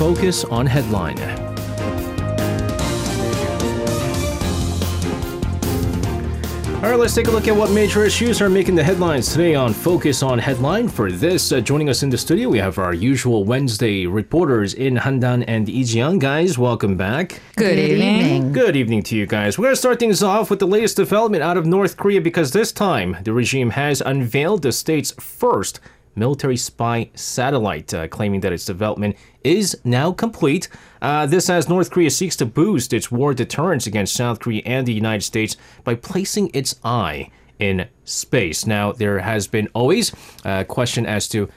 Focus on Headline. All right, let's take a look at what major issues are making the headlines today on Focus on Headline. For this, uh, joining us in the studio, we have our usual Wednesday reporters in Handan and Ijian. Guys, welcome back. Good, evening. Good evening to you guys. We're going to start things off with the latest development out of North Korea because this time the regime has unveiled the state's first military spy satellite, uh, claiming that its development is now complete. Uh, this as North Korea seeks to boost its war deterrence against South Korea and the United States by placing its eye in space. Now, there has been always a question as to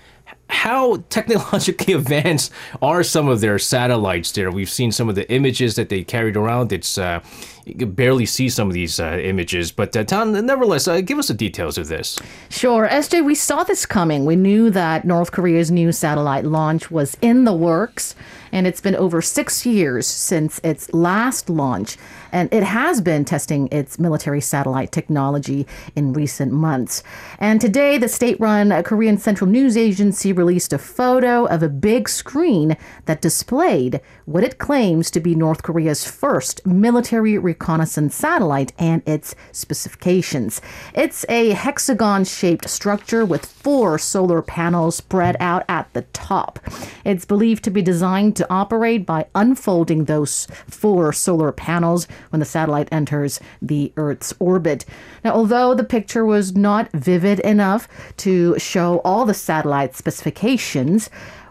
how technologically advanced are some of their satellites there? We've seen some of the images that they carried around. It's uh, you can barely see some of these uh, images, but uh, Tan, nevertheless, uh, give us the details of this. Sure, SJ, we saw this coming. We knew that North Korea's new satellite launch was in the works, and it's been over six years since its last launch and it has been testing its military satellite technology in recent months. And today, the state run Korean Central News Agency released a photo of a big screen that displayed what it claims to be North Korea's first military reconnaissance satellite and its specifications. It's a hexagon shaped structure with four solar panels spread out at the top. It's believed to be designed to operate by unfolding those four solar panels when the satellite enters the Earth's orbit. Now, although the picture was not vivid enough to show all the satellite specifications,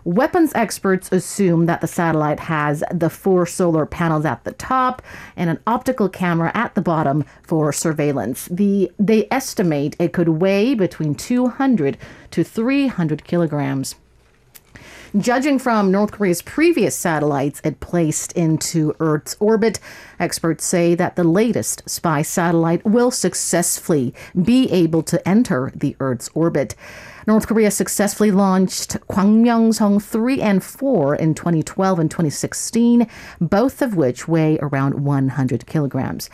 Weapons experts assume that the satellite has the four solar panels at the top and an optical camera at the bottom for surveillance. The, they estimate it could weigh between 200 to 300 kilograms. Judging from North Korea's previous satellites it placed into Earth's orbit, experts say that the latest spy satellite will successfully be able to enter the Earth's orbit. North Korea successfully launched Kwangmyongsong 3 and 4 in 2012 and 2016, both of which weigh around 100 kilograms.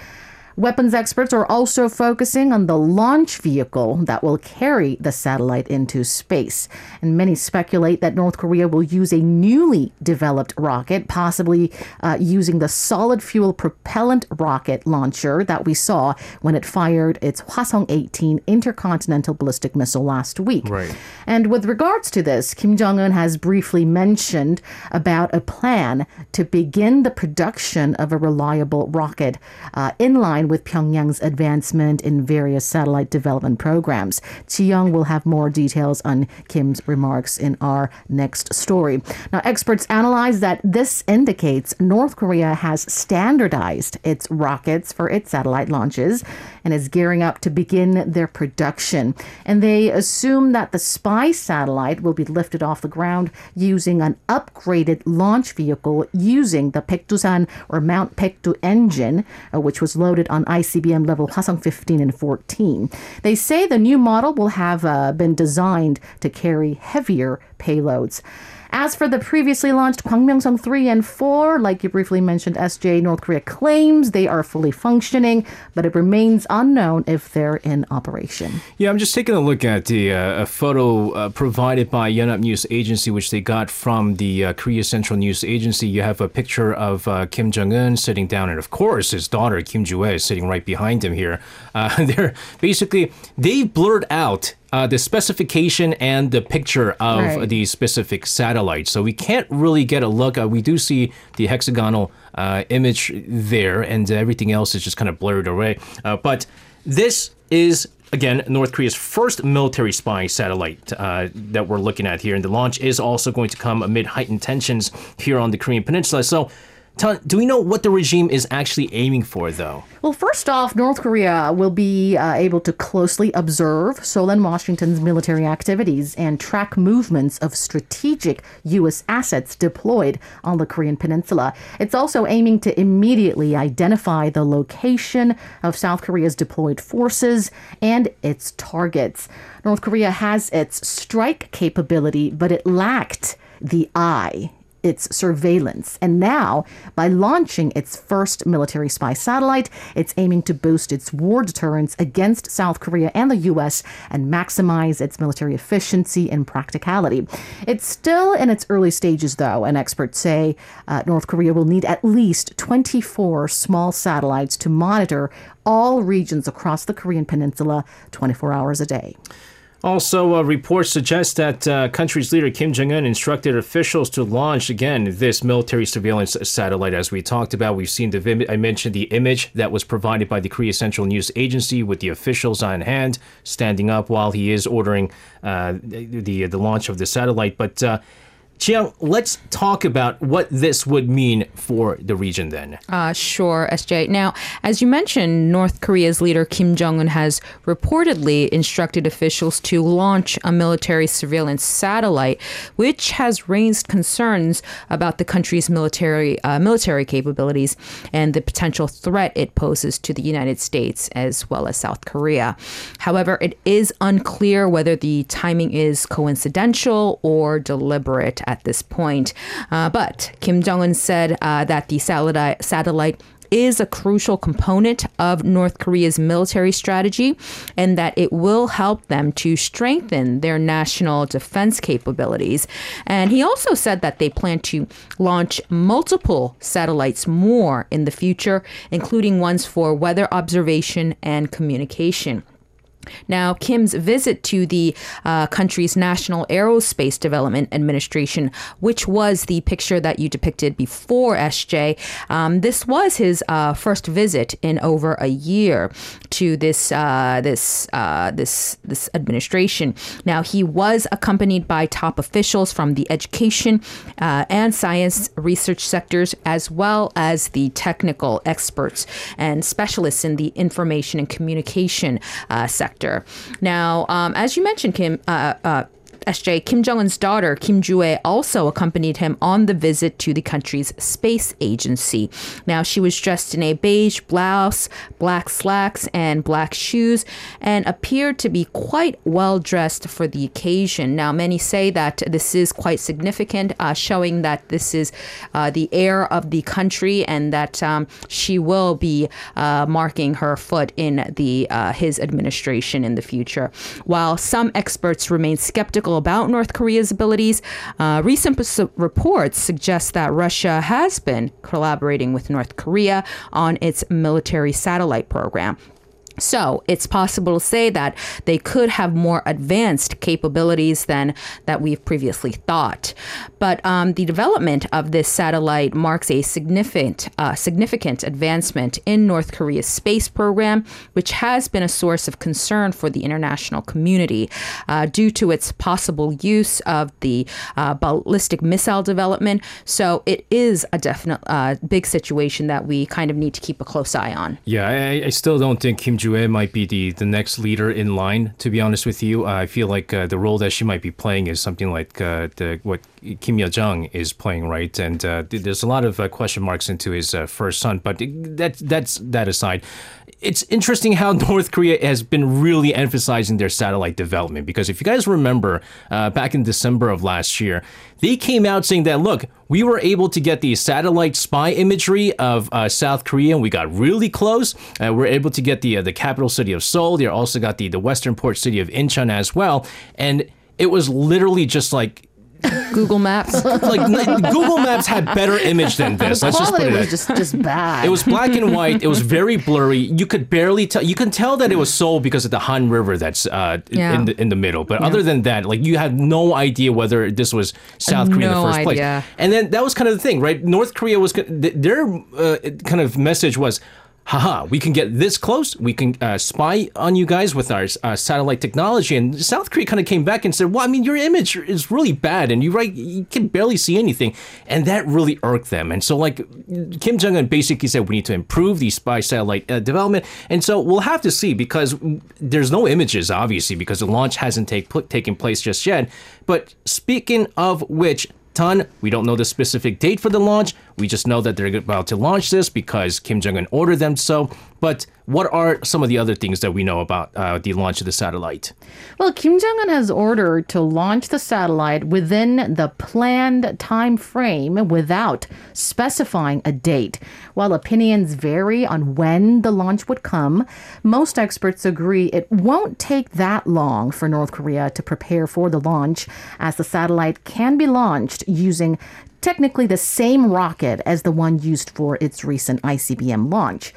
Weapons experts are also focusing on the launch vehicle that will carry the satellite into space. And many speculate that North Korea will use a newly developed rocket, possibly uh, using the solid fuel propellant rocket launcher that we saw when it fired its Hwasong 18 intercontinental ballistic missile last week. Right. And with regards to this, Kim Jong un has briefly mentioned about a plan to begin the production of a reliable rocket uh, in line with Pyongyang's advancement in various satellite development programs. Chi Young will have more details on Kim's remarks in our next story. Now, experts analyze that this indicates North Korea has standardized its rockets for its satellite launches and is gearing up to begin their production. And they assume that the spy satellite will be lifted off the ground using an upgraded launch vehicle using the Paektusan or Mount Paektu engine, uh, which was loaded on ICBM level Hwasong 15 and 14. They say the new model will have uh, been designed to carry heavier payloads. As for the previously launched Kwangmyongsong 3 and 4, like you briefly mentioned, SJ, North Korea claims they are fully functioning, but it remains unknown if they're in operation. Yeah, I'm just taking a look at the uh, photo uh, provided by Yonhap News Agency, which they got from the uh, Korea Central News Agency. You have a picture of uh, Kim Jong Un sitting down, and of course, his daughter Kim Joo is sitting right behind him here. Uh, they're basically they blurred out uh, the specification and the picture of Right. the specific satellite. So we can't really get a look. Uh, we do see the hexagonal uh, image there, and everything else is just kind of blurred away. Uh, but this is. Again, North Korea's first military spy satellite uh, that we're looking at here, and the launch is also going to come amid heightened tensions here on the Korean Peninsula. So, do we know what the regime is actually aiming for, though? Well, first off, North Korea will be uh, able to closely observe Seoul and Washington's military activities and track movements of strategic U.S. assets deployed on the Korean Peninsula. It's also aiming to immediately identify the location of South Korea's deployed forces and its targets. North Korea has its strike capability, but it lacked the eye its surveillance. And now, by launching its first military spy satellite, it's aiming to boost its war deterrence against South Korea and the U.S. and maximize its military efficiency and practicality. It's still in its early stages, though, and experts say uh, North Korea will need at least 24 small satellites to monitor all regions across the Korean peninsula 24 hours a day. Also, uh, reports suggest that uh, country's leader Kim Jong un instructed officials to launch again this military surveillance satellite. As we talked about, we've seen the I mentioned the image that was provided by the Korea Central News Agency with the officials on hand standing up while he is ordering uh, the the launch of the satellite. But Chiang, let's talk about what this would mean for the region then. Uh, sure, SJ. Now, as you mentioned, North Korea's leader Kim Jong un has reportedly instructed officials to launch a military surveillance satellite, which has raised concerns about the country's military uh, military capabilities and the potential threat it poses to the United States as well as South Korea. However, it is unclear whether the timing is coincidental or deliberate at this point. Uh, but Kim Jong un said uh, that the satellite, satellite is a crucial component of North Korea's military strategy and that it will help them to strengthen their national defense capabilities. And he also said that they plan to launch multiple satellites more in the future, including ones for weather observation and communication. Now, Kim's visit to the uh, country's National Aerospace Development Administration, which was the picture that you depicted before, SJ, um, this was his uh, first visit in over a year to this uh, this uh, this this administration. Now, he was accompanied by top officials from the education uh, and science research sectors, as well as the technical experts and specialists in the information and communication uh, sector Now, um, as you mentioned, Kim, uh, uh, SJ, Kim Jong un's daughter, Kim Ju also accompanied him on the visit to the country's space agency. Now, she was dressed in a beige blouse, black slacks, and black shoes, and appeared to be quite well dressed for the occasion. Now, many say that this is quite significant, uh, showing that this is uh, the heir of the country and that um, she will be uh, marking her foot in the uh, his administration in the future. While some experts remain skeptical about North Korea's abilities. Uh, recent reports suggest that Russia has been collaborating with North Korea on its military satellite program. So it's possible to say that they could have more advanced capabilities than that we've previously thought. But um, the development of this satellite marks a significant, uh, significant advancement in North Korea's space program, which has been a source of concern for the international community uh, due to its possible use of the uh, ballistic missile development. So it is a definite uh, big situation that we kind of need to keep a close eye on. Yeah, I, I still don't think Kim Ju might be the, the next leader in line, to be honest with you. I feel like uh, the role that she might be playing is something like uh, the, what Kim Yo Jong is playing, right? And uh, there's a lot of uh, question marks into his uh, first son, but that, that's that aside. It's interesting how North Korea has been really emphasizing their satellite development because if you guys remember back in December of last year, they came out saying that, look, we were able to get the satellite spy imagery of uh, South Korea, and we got really close. Uh, we're able to get the uh, the capital city of Seoul. They also got the the western port city of Incheon as well, and it was literally just like Google Maps. like Google Maps had better image than this. Let's just put it. was just just bad. It was black and white. It was very blurry. You could barely tell. You can tell that it was Seoul because of the Han River that's uh, yeah. in the in the middle. But yeah. other than that, like you had no idea whether this was South Korea no in the first idea. place. And then that was kind of the thing, right? North Korea was their uh, kind of message was haha, we can get this close. We can uh, spy on you guys with our uh, satellite technology. And South Korea kind of came back and said, well, I mean, your image is really bad and you right, you can barely see anything. And that really irked them. And so, like, Kim Jong un basically said, we need to improve the spy satellite uh, development. And so we'll have to see because there's no images, obviously, because the launch hasn't take, taken place just yet. But speaking of which, ton. We don't know the specific date for the launch. We just know that they're about to launch this because Kim Jong un ordered them so. But what are some of the other things that we know about uh, the launch of the satellite? Well, Kim Jong Un has ordered to launch the satellite within the planned time frame without specifying a date. While opinions vary on when the launch would come, most experts agree it won't take that long for North Korea to prepare for the launch, as the satellite can be launched using technically the same rocket as the one used for its recent ICBM launch.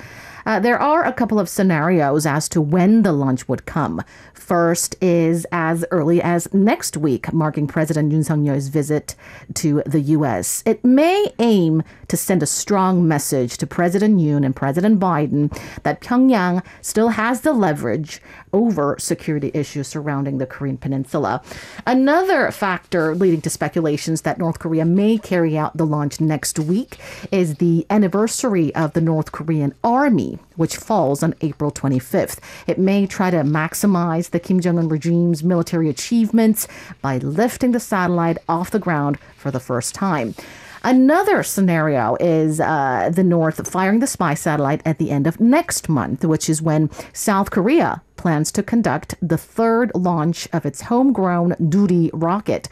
Uh, there are a couple of scenarios as to when the launch would come. First is as early as next week, marking President Yoon Suk-yeol's visit to the U.S. It may aim to send a strong message to President Yoon and President Biden that Pyongyang still has the leverage over security issues surrounding the Korean Peninsula. Another factor leading to speculations that North Korea may carry out the launch next week is the anniversary of the North Korean Army, which falls on April 25th. It may try to maximize the Kim Jong un regime's military achievements by lifting the satellite off the ground for the first time. Another scenario is uh, the North firing the spy satellite at the end of next month, which is when South Korea plans to conduct the third launch of its homegrown Nuri rocket.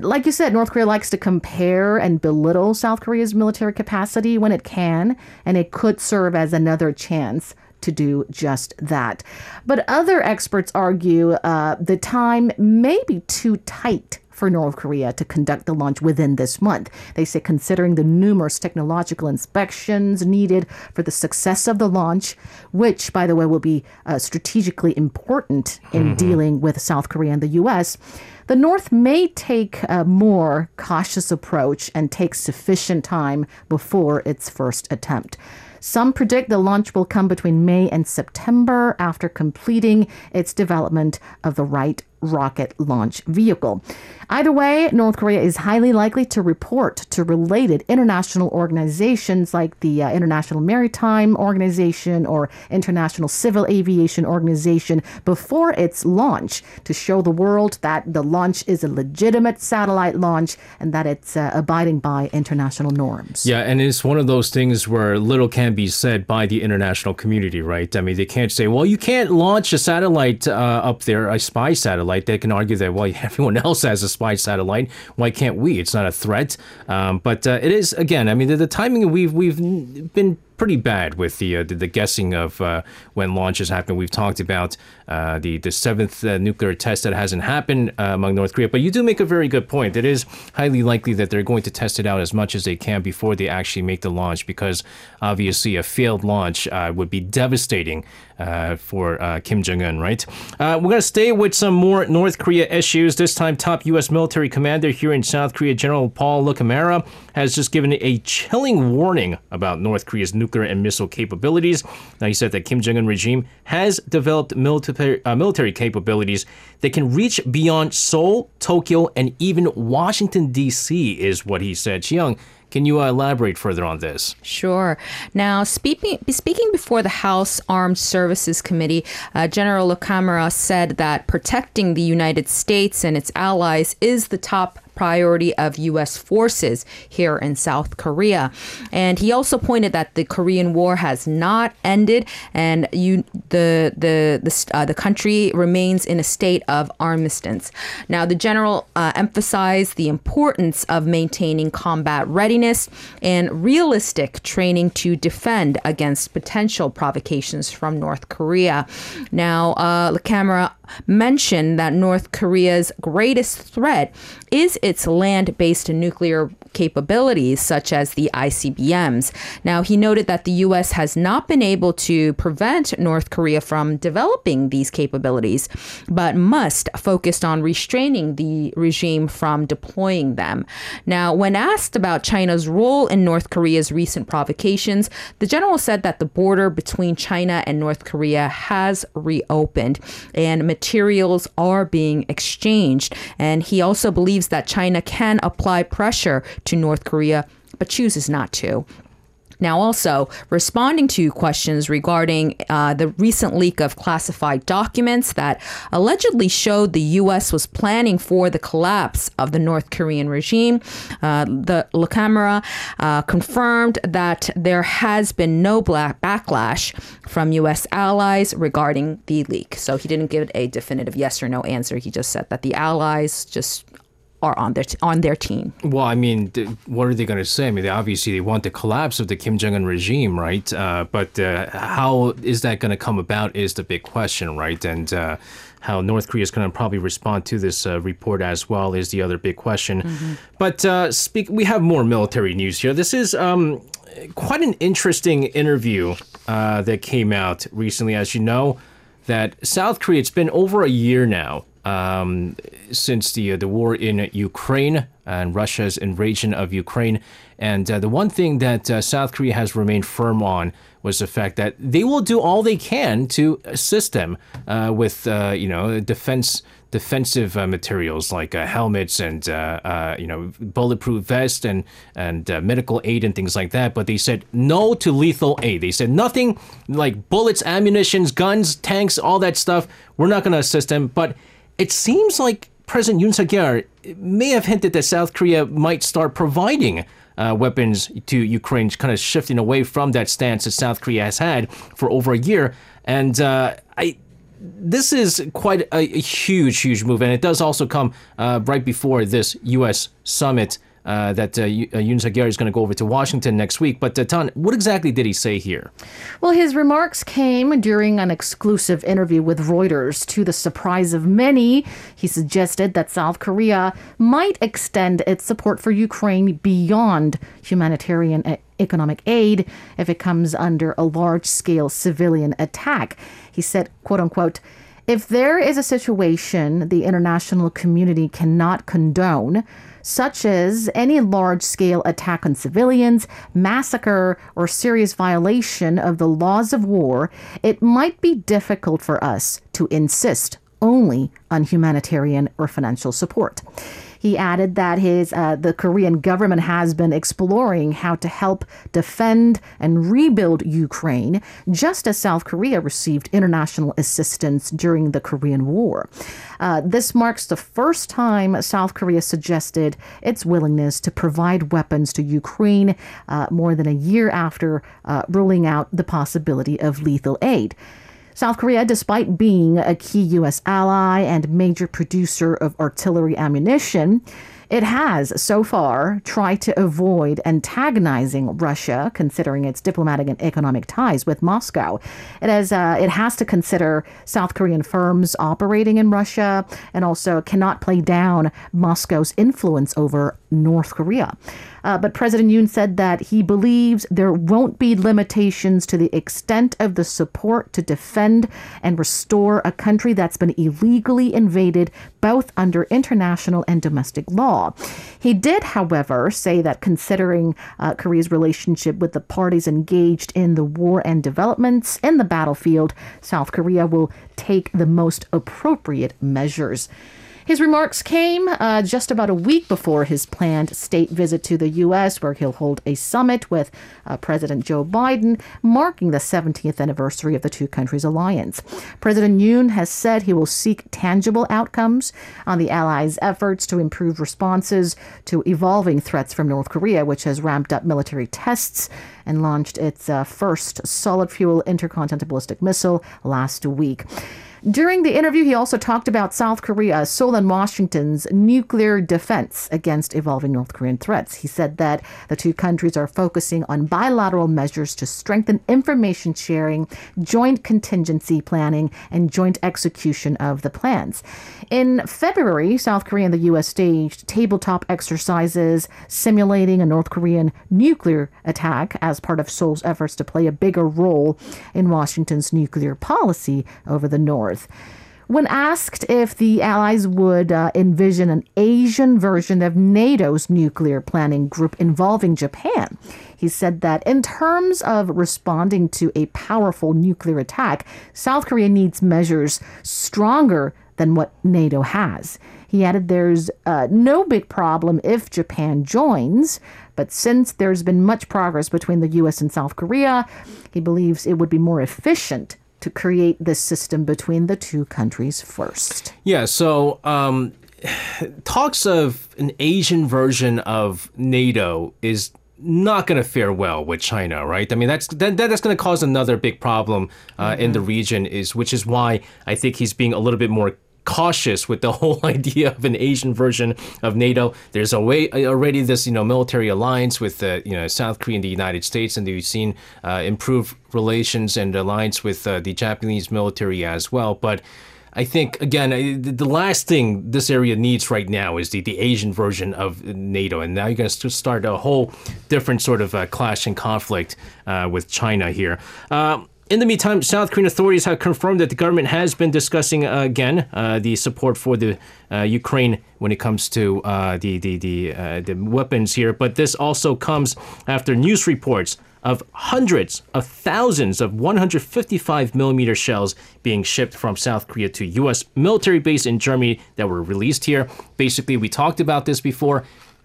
Like you said, North Korea likes to compare and belittle South Korea's military capacity when it can, and it could serve as another chance to do just that. But other experts argue uh, the time may be too tight for North Korea to conduct the launch within this month. They say, considering the numerous technological inspections needed for the success of the launch, which, by the way, will be uh, strategically important in mm-hmm. dealing with South Korea and the U.S., the North may take a more cautious approach and take sufficient time before its first attempt. Some predict the launch will come between May and September after completing its development of the right rocket launch vehicle. Either way, North Korea is highly likely to report to related international organizations like the uh, International Maritime Organization or International Civil Aviation Organization before its launch to show the world that the launch is a legitimate satellite launch and that it's uh, abiding by international norms. Yeah, and it's one of those things where little can be said by the international community, right? I mean, they can't say, well, you can't launch a satellite uh, up there, a spy satellite. They can argue that, well, everyone else has a spy satellite. Why can't we? It's not a threat. Um, but uh, it is again. I mean, the, the timing we've we've been pretty bad with the uh, the, the, guessing of uh, when launches happen. We've talked about uh, the the seventh uh, nuclear test that hasn't happened uh, among North Korea, but you do make a very good point. It is highly likely that they're going to test it out as much as they can before they actually make the launch, because obviously a failed launch uh, would be devastating for Kim Jong Un. Right? we're going to stay with some more North Korea issues. This time, top U.S. military commander here in South Korea, General Paul LaCamera, has just given a chilling warning about North Korea's nuclear and missile capabilities. Now, he said that Kim Jong un regime has developed military, uh, military capabilities that can reach beyond Seoul, Tokyo, and even Washington, D.C., is what he said. Chiang, can you uh, elaborate further on this? Sure. Now, speaking speaking before the House Armed Services Committee, uh, General LaCamera said that protecting the United States and its allies is the top priority of U.S. forces here in South Korea. And he also pointed that the Korean War has not ended, and you, the the the, uh, the country remains in a state of armistice. Now, the general uh, emphasized the importance of maintaining combat readiness and realistic training to defend against potential provocations from North Korea. Now, uh, LaCamera mentioned that North Korea's greatest threat is its land based nuclear capabilities, such as the ICBMs. Now, he noted that the U.S. has not been able to prevent North Korea from developing these capabilities, but must focus on restraining the regime from deploying them. Now, when asked about China's role in North Korea's recent provocations, the general said that the border between China and North Korea has reopened and materials are being exchanged. And he also believes that China can apply pressure to North Korea, but chooses not to. Now, also responding to questions regarding uh, the recent leak of classified documents that allegedly showed the U.S. was planning for the collapse of the North Korean regime, uh, the LaCamera uh, confirmed that there has been no backlash from U.S. allies regarding the leak. So he didn't give a definitive yes or no answer. He just said that the allies just are on their t- on their team. Well, I mean, th- what are they going to say? I mean, they obviously they want the collapse of the Kim Jong Un regime, right? Uh, but uh, how is that going to come about is the big question, right? And uh, how North Korea is going to probably respond to this uh, report as well is the other big question. But uh, speak, we have more military news here. This is um, quite an interesting interview uh, that came out recently, as you know. That South Korea, it's been over a year now um, since the uh, the war in Ukraine and Russia's invasion of Ukraine. And uh, the one thing that uh, South Korea has remained firm on was the fact that they will do all they can to assist them uh, with uh, you know defense defensive uh, materials like helmets and you know bulletproof vests and and medical aid and things like that. But they said no to lethal aid. They said nothing like bullets, ammunitions, guns, tanks, all that stuff. We're not going to assist them. But it seems like President Yoon Suk Yeol may have hinted that South Korea might start providing. Uh, weapons to Ukraine, kind of shifting away from that stance that South Korea has had for over a year, and uh, I this is quite a, a huge, huge move, and it does also come uh, right before this U.S. summit uh, that uh, Yoon uh, Suk Yeol is going to go over to Washington next week. But uh, Tan, what exactly did he say here? Well, his remarks came during an exclusive interview with Reuters. To the surprise of many, he suggested that South Korea might extend its support for Ukraine beyond humanitarian e- economic aid if it comes under a large scale civilian attack. He said, quote unquote, if there is a situation the international community cannot condone, such as any large scale attack on civilians, massacre, or serious violation of the laws of war, it might be difficult for us to insist only on humanitarian or financial support. He added that his uh, the Korean government has been exploring how to help defend and rebuild Ukraine, just as South Korea received international assistance during the Korean War. Uh, this marks the first time South Korea suggested its willingness to provide weapons to Ukraine uh, more than a year after uh, ruling out the possibility of lethal aid. South Korea, despite being a key U.S. ally and major producer of artillery ammunition, it has so far tried to avoid antagonizing Russia, considering its diplomatic and economic ties with Moscow. It has uh, it has to consider South Korean firms operating in Russia, and also cannot play down Moscow's influence over North Korea. Uh, but President Yoon said that he believes there won't be limitations to the extent of the support to defend and restore a country that's been illegally invaded, both under international and domestic law. He did, however, say that considering uh, Korea's relationship with the parties engaged in the war and developments in the battlefield, South Korea will take the most appropriate measures. His remarks came uh, just about a week before his planned state visit to the U.S., where he'll hold a summit with uh, President Joe Biden, marking the 70th anniversary of the two countries' alliance. President Yoon has said he will seek tangible outcomes on the allies' efforts to improve responses to evolving threats from North Korea, which has ramped up military tests and launched its uh, first solid fuel intercontinental ballistic missile last week. During the interview, he also talked about South Korea, Seoul, and Washington's nuclear defense against evolving North Korean threats. He said that the two countries are focusing on bilateral measures to strengthen information sharing, joint contingency planning, and joint execution of the plans. In February, South Korea and the U.S. staged tabletop exercises simulating a North Korean nuclear attack as part of Seoul's efforts to play a bigger role in Washington's nuclear policy over the North. When asked if the Allies would uh, envision an Asian version of NATO's nuclear planning group involving Japan, he said that in terms of responding to a powerful nuclear attack, South Korea needs measures stronger than what NATO has. He added there's uh, no big problem if Japan joins, but since there's been much progress between the US and South Korea, he believes it would be more efficient to create this system between the two countries first. Yeah, so um, talks of an Asian version of NATO is not going to fare well with China, right? I mean, that's that, that's going to cause another big problem uh, mm-hmm. in the region, is which is why I think he's being a little bit more cautious with the whole idea of an Asian version of NATO. There's already this, you know, military alliance with the, you know, South Korea and the United States, and we've seen uh, improved relations and alliance with uh, the Japanese military as well. But I think again, the last thing this area needs right now is the, the Asian version of NATO, and now you're going to start a whole different sort of uh, clash and conflict uh, with China here. Uh, in the meantime, South Korean authorities have confirmed that the government has been discussing uh, again uh, the support for the uh, Ukraine when it comes to uh, the the the, uh, the weapons here. But this also comes after news reports of hundreds of thousands of 155 millimeter shells being shipped from South Korea to U.S. military base in Germany that were released here. Basically, we talked about this before.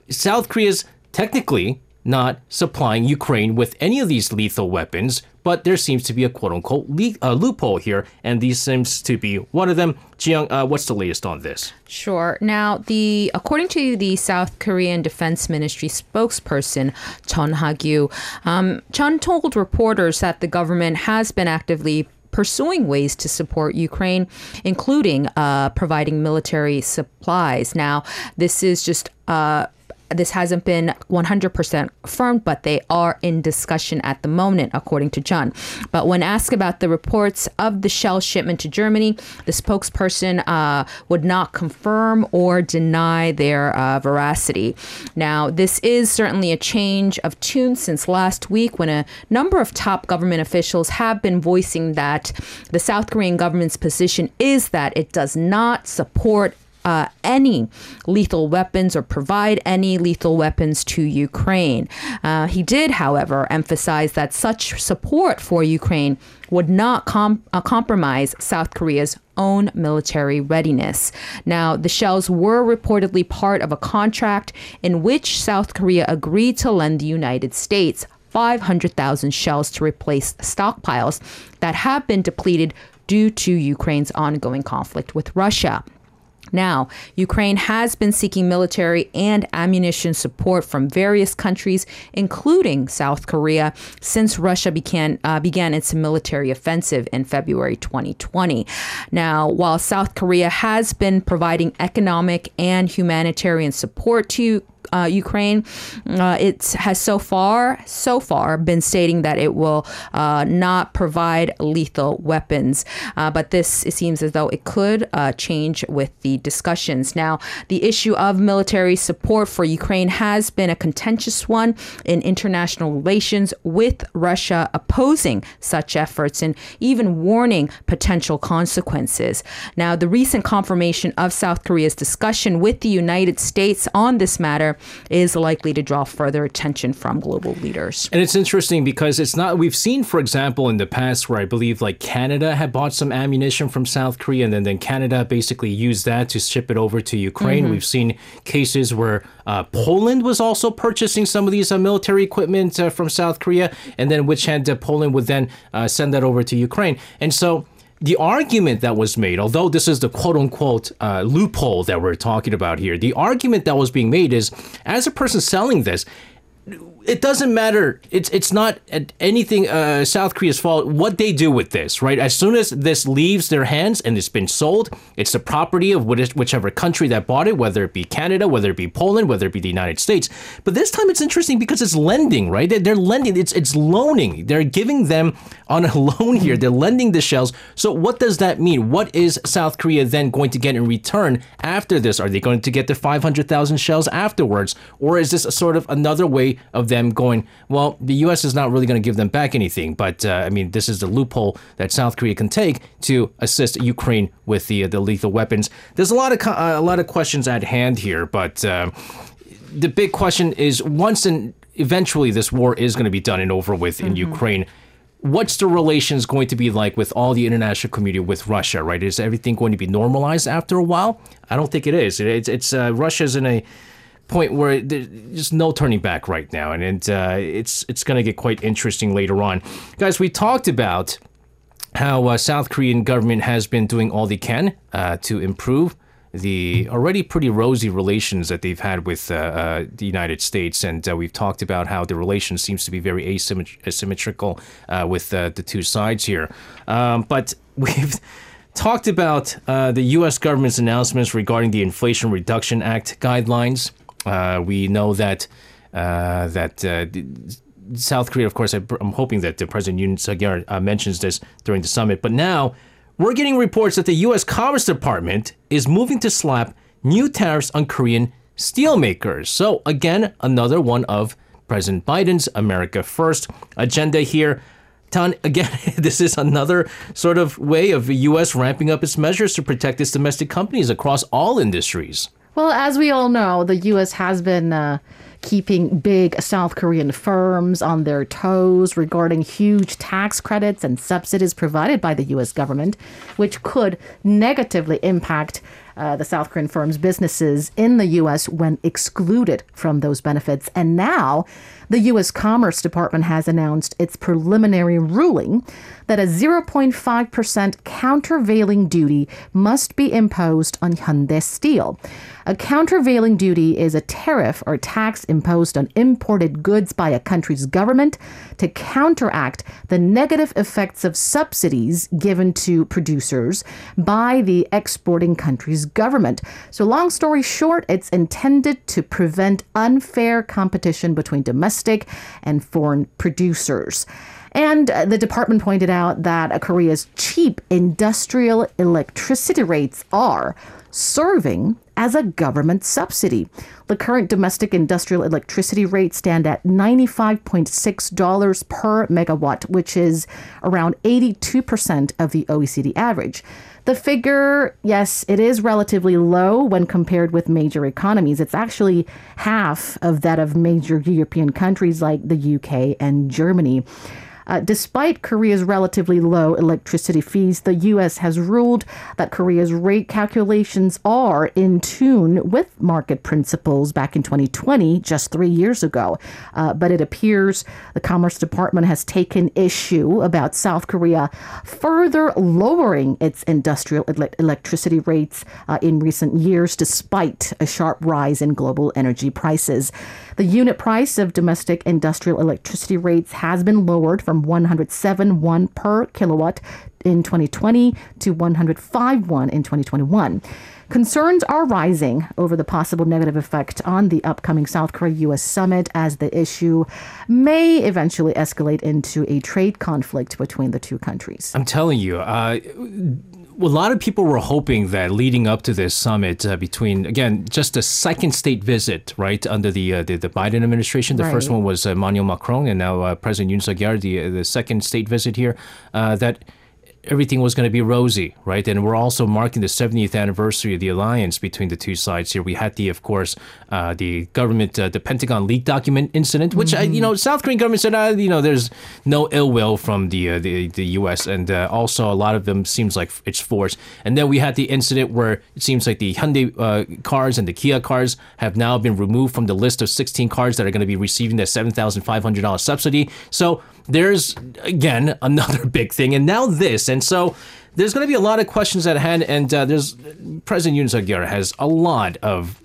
South Korea's technically not supplying Ukraine with any of these lethal weapons, but there seems to be a quote unquote le- uh, loophole here, and these seems to be one of them. Jiyoung, uh, what's the latest on this? Sure. Now, the according to the South Korean Defense Ministry spokesperson Chun Ha-gyu, um, Chun told reporters that the government has been actively pursuing ways to support Ukraine, including uh, providing military supplies. Now, this is just uh, this hasn't been 100% confirmed, but they are in discussion at the moment, according to Chun. But when asked about the reports of the shell shipment to Germany, the spokesperson uh, would not confirm or deny their uh, veracity. Now, this is certainly a change of tune since last week when a number of top government officials have been voicing that the South Korean government's position is that it does not support uh, any lethal weapons or provide any lethal weapons to Ukraine. Uh, he did, however, emphasize that such support for Ukraine would not com- uh, compromise South Korea's own military readiness. Now, the shells were reportedly part of a contract in which South Korea agreed to lend the United States 500,000 shells to replace stockpiles that have been depleted due to Ukraine's ongoing conflict with Russia. Now, Ukraine has been seeking military and ammunition support from various countries, including South Korea, since Russia began, uh, began its military offensive in February 2020. Now, while South Korea has been providing economic and humanitarian support to uh, Ukraine, uh, it has so far, so far, been stating that it will uh, not provide lethal weapons. Uh, but this, it seems as though it could uh, change with the discussions. Now, the issue of military support for Ukraine has been a contentious one in international relations, with Russia opposing such efforts and even warning potential consequences. Now, the recent confirmation of South Korea's discussion with the United States on this matter is likely to draw further attention from global leaders. And it's interesting because it's not, we've seen, for example, in the past where I believe like Canada had bought some ammunition from South Korea and then, then Canada basically used that to ship it over to Ukraine. Mm-hmm. We've seen cases where uh, Poland was also purchasing some of these uh, military equipment uh, from South Korea, and then which hand uh, Poland would then uh, send that over to Ukraine. And so the argument that was made, although this is the quote unquote uh, loophole that we're talking about here, the argument that was being made is as a person selling this, it doesn't matter. It's it's not anything uh, South Korea's fault. What they do with this, right? As soon as this leaves their hands and it's been sold, it's the property of whichever country that bought it, whether it be Canada, whether it be Poland, whether it be the United States. But this time it's interesting because it's lending, right? They're, they're lending. It's it's loaning. They're giving them on a loan here. They're lending the shells. So what does that mean? What is South Korea then going to get in return after this? Are they going to get the 500,000 shells afterwards, or is this a sort of another way of them going, well, the U.S. is not really going to give them back anything, but uh, I mean, this is the loophole that South Korea can take to assist Ukraine with the uh, the lethal weapons. There's a lot of uh, a lot of questions at hand here, but uh, the big question is once and eventually this war is going to be done and over with mm-hmm. in Ukraine what's the relations going to be like with all the international community with Russia, right? Is everything going to be normalized after a while? I don't think it is. It's, it's uh, Russia's in a point where there's just no turning back right now, and, and uh, it's it's going to get quite interesting later on, guys. We talked about how uh, South Korean government has been doing all they can uh, to improve the already pretty rosy relations that they've had with uh, uh, the United States, and uh, we've talked about how the relation seems to be very asymmet- asymmetrical with the two sides here. Um, but we've talked about uh, the U.S. government's announcements regarding the Inflation Reduction Act guidelines. Uh, we know that uh, that. Uh, South Korea, of course, I'm hoping that the President Yoon Suk-yeol mentions this during the summit. But now we're getting reports that the U.S. Commerce Department is moving to slap new tariffs on Korean steelmakers. So, again, another one of President Biden's America First agenda here. Tan, again, this is another sort of way of the U.S. ramping up its measures to protect its domestic companies across all industries. Well, as we all know, the U.S. has been. Uh keeping big South Korean firms on their toes regarding huge tax credits and subsidies provided by the U.S. government, which could negatively impact uh, the South Korean firms' businesses in the U.S. when excluded from those benefits. And now, the U.S. Commerce Department has announced its preliminary ruling that a 0.5% countervailing duty must be imposed on Hyundai Steel. A countervailing duty is a tariff or tax imposed on imported goods by a country's government to counteract the negative effects of subsidies given to producers by the exporting country's government. So, long story short, it's intended to prevent unfair competition between domestic and foreign producers. And uh, the department pointed out that Korea's cheap industrial electricity rates are serving as a government subsidy. The current domestic industrial electricity rate stand at $95.6 per megawatt, which is around 82% of the OECD average. The figure, yes, it is relatively low when compared with major economies. It's actually half of that of major European countries like the UK and Germany. Uh, despite Korea's relatively low electricity fees, the U.S. has ruled that Korea's rate calculations are in tune with market principles back in 2020, just three years ago. Uh, but it appears the Commerce Department has taken issue about South Korea further lowering its industrial ele- electricity rates uh, in recent years, despite a sharp rise in global energy prices. The unit price of domestic industrial electricity rates has been lowered from 107 won per kilowatt in 2020 to 105 won in 2021. Concerns are rising over the possible negative effect on the upcoming South Korea US summit as the issue may eventually escalate into a trade conflict between the two countries. I'm telling you, uh, a lot of people were hoping that leading up to this summit uh, between again just a second state visit right under the uh, the, the, Biden administration. The right. first one was uh, Emmanuel Macron, and now uh, President Yoon Suk Yeol, the the second state visit here. Uh, that everything was going to be rosy, right? And we're also marking the 70th anniversary of the alliance between the two sides here. We had the, of course, uh, the government, uh, the Pentagon leak document incident, which mm-hmm. you know, South Korean government said, uh, you know, there's no ill will from the uh, the, the U.S. and uh, also a lot of them seems like it's forced. And then we had the incident where it seems like the Hyundai uh, cars and the Kia cars have now been removed from the list of 16 cars that are going to be receiving the $7,500 subsidy. So there's again another big thing, and now this, and so there's going to be a lot of questions at hand, and uh, there's President Yoon Suk Yeol has a lot of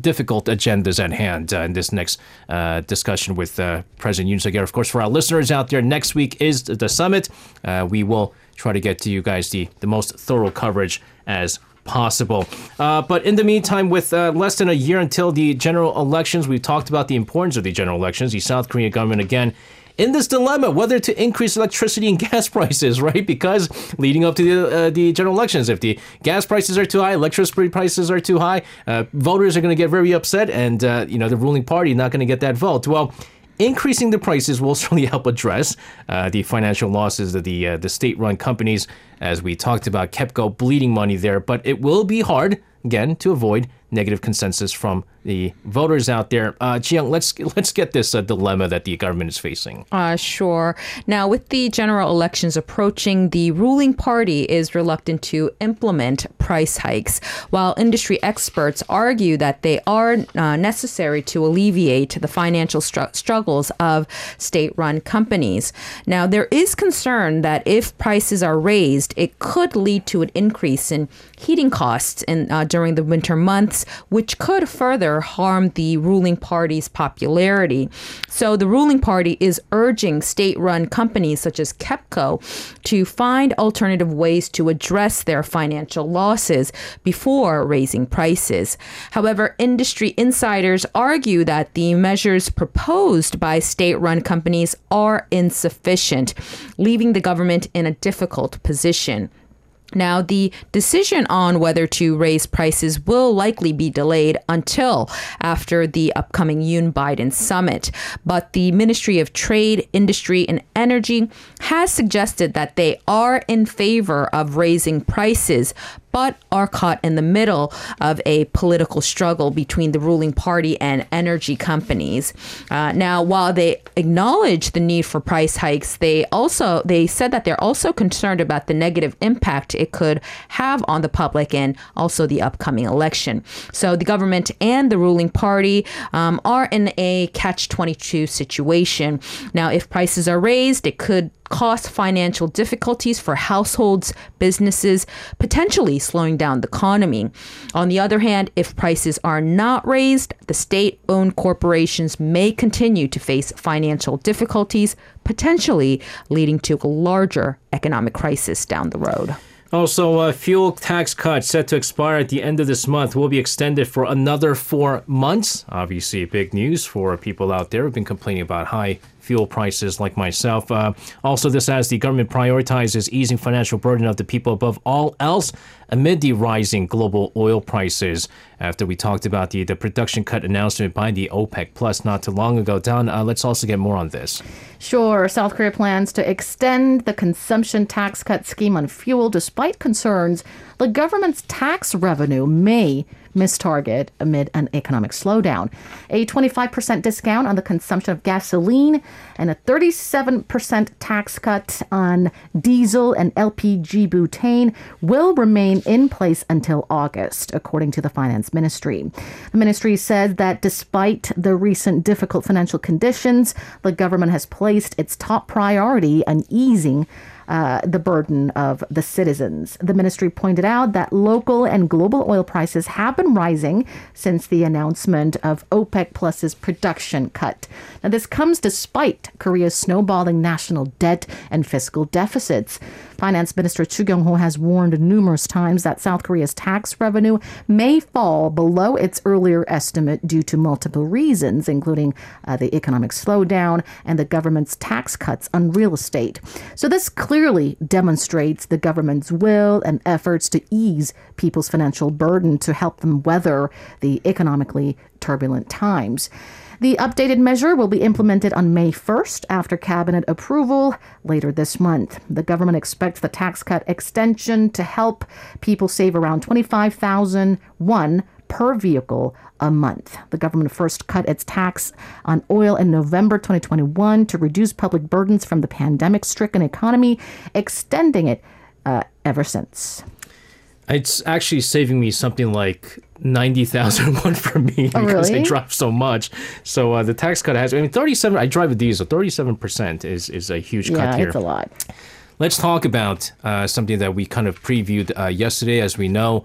difficult agendas at hand uh, in this next uh, discussion with uh, President Yoon Suk Yeol. Of course, for our listeners out there, next week is the summit. Uh, we will try to get to you guys the, the most thorough coverage as possible. Uh, but in the meantime, with uh, less than a year until the general elections, we've talked about the importance of the general elections. The South Korean government again in this dilemma whether to increase electricity and gas prices, right? Because leading up to the, uh, the general elections, if the gas prices are too high, electricity prices are too high, uh, voters are going to get very upset, and uh, you know the ruling party not going to get that vote. Well. Increasing the prices will certainly help address uh, the financial losses that the uh, the state-run companies, as we talked about, KEPCO bleeding money there. But it will be hard again to avoid negative consensus from the voters out there. Uh, Jiang, let's let's get this uh, dilemma that the government is facing. Uh, sure. Now, with the general elections approaching, the ruling party is reluctant to implement price hikes, while industry experts argue that they are uh, necessary to alleviate the financial str- struggles of state-run companies. Now, there is concern that if prices are raised, it could lead to an increase in heating costs in, uh, during the winter months, which could further harm the ruling party's popularity. So the ruling party is urging state run companies such as KEPCO to find alternative ways to address their financial losses before raising prices. However, industry insiders argue that the measures proposed by state run companies are insufficient, leaving the government in a difficult position. Now, the decision on whether to raise prices will likely be delayed until after the upcoming Yoon Biden summit. But the Ministry of Trade, Industry, and Energy has suggested that they are in favor of raising prices, but are caught in the middle of a political struggle between the ruling party and energy companies. Uh, now, while they acknowledge the need for price hikes, they also they said that they're also concerned about the negative impact it could have on the public and also the upcoming election. So the government and the ruling party um, are in a catch 22 situation. Now, if prices are raised, it could cause financial difficulties for households, businesses, potentially slowing down the economy. On the other hand, if prices are not raised, the state owned corporations may continue to face financial difficulties, potentially leading to a larger economic crisis down the road. Also, uh, fuel tax cut set to expire at the end of this month will be extended for another four months. Obviously, big news for people out there who've been complaining about high fuel prices like myself. Uh, also, this as the government prioritizes easing financial burden of the people above all else amid the rising global oil prices. After we talked about the, the production cut announcement by the OPEC Plus not too long ago, Don, uh, let's also get more on this. Sure, South Korea plans to extend the consumption tax cut scheme on fuel despite concerns the government's tax revenue may miss target amid an economic slowdown. A 25% discount on the consumption of gasoline and a 37% tax cut on diesel and LPG butane will remain in place until August, according to the finance ministry. The ministry said that despite the recent difficult financial conditions, the government has placed its top priority on easing uh, the burden of the citizens. The ministry pointed out that local and global oil prices have been rising since the announcement of OPEC Plus's production cut. Now, this comes despite Korea's snowballing national debt and fiscal deficits. Finance Minister Chu Kyung-ho has warned numerous times that South Korea's tax revenue may fall below its earlier estimate due to multiple reasons, including uh, the economic slowdown and the government's tax cuts on real estate. So this clearly demonstrates the government's will and efforts to ease people's financial burden to help them weather the economically turbulent times. The updated measure will be implemented on May 1st after cabinet approval later this month. The government expects the tax cut extension to help people save around 25,000 won per vehicle a month. The government first cut its tax on oil in November 2021 to reduce public burdens from the pandemic stricken economy, extending it uh, ever since. It's actually saving me something like ninety thousand won for me Oh, because really? they dropped so much. So uh, the tax cut has. I mean, thirty-seven. I drive a diesel. Thirty-seven percent is is a huge cut Yeah, here. it's a lot. Let's talk about uh, something that we kind of previewed uh, yesterday. As we know,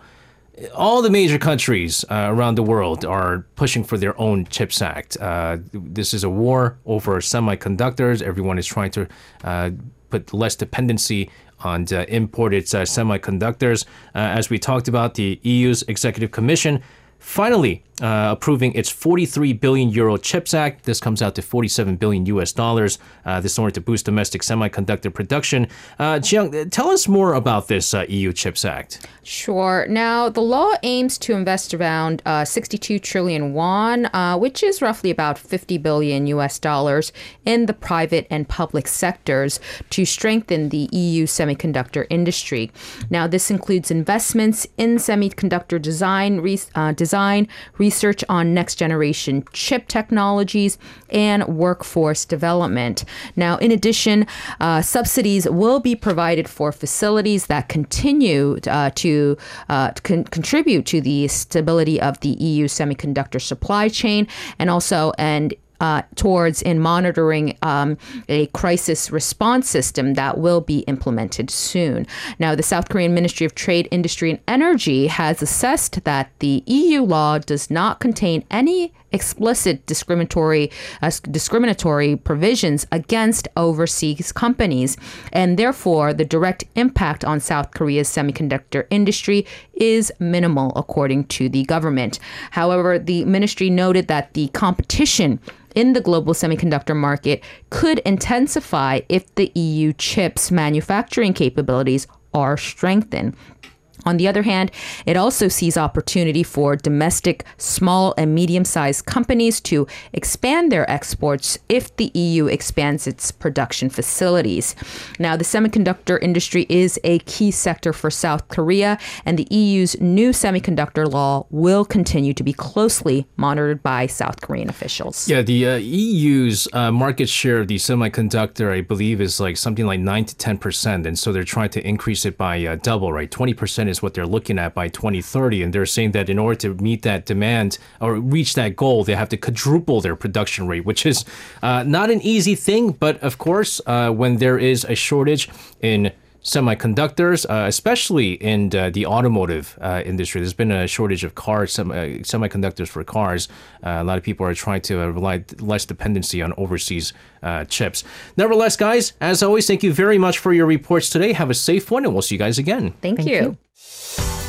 all the major countries uh, around the world are pushing for their own CHIPS Act. Uh, this is a war over semiconductors. Everyone is trying to uh, put less dependency on uh, imported uh, semiconductors. Uh, as we talked about, the EU's Executive Commission finally uh, approving its 43 billion euro chips act this comes out to 47 billion us dollars uh, this in order to boost domestic semiconductor production uh, Jiang, tell us more about this uh, eu chips act Sure. Now, the law aims to invest around uh, 62 trillion won, uh, which is roughly about 50 billion US dollars, in the private and public sectors to strengthen the EU semiconductor industry. Now, this includes investments in semiconductor design, re- uh, design design, research on next generation chip technologies, and workforce development. Now, in addition, uh, subsidies will be provided for facilities that continue uh, to uh, con- contribute to the stability of the EU semiconductor supply chain and also and uh, towards in monitoring um, a crisis response system that will be implemented soon. Now, the South Korean Ministry of Trade, Industry, and Energy has assessed that the EU law does not contain any explicit discriminatory uh, discriminatory provisions against overseas companies and therefore the direct impact on South Korea's semiconductor industry is minimal according to the government however the ministry noted that the competition in the global semiconductor market could intensify if the EU chips manufacturing capabilities are strengthened. On the other hand, it also sees opportunity for domestic small and medium sized companies to expand their exports if the EU expands its production facilities. Now, the semiconductor industry is a key sector for South Korea, and the EU's new semiconductor law will continue to be closely monitored by South Korean officials. Yeah, the uh, EU's uh, market share of the semiconductor, I believe, is like something like 9 to 10%. And so they're trying to increase it by uh, double, right? 20% is what they're looking at by 2030. And they're saying that in order to meet that demand or reach that goal, they have to quadruple their production rate, which is uh, not an easy thing. But of course, uh, when there is a shortage in semiconductors, uh, especially in uh, the automotive uh, industry. There's been a shortage of cars, sem- uh, semiconductors for cars. Uh, a lot of people are trying to uh, rely less dependency on overseas chips. Nevertheless, guys, as always, thank you very much for your reports today. Have a safe one, and we'll see you guys again. Thank, Thank you. you.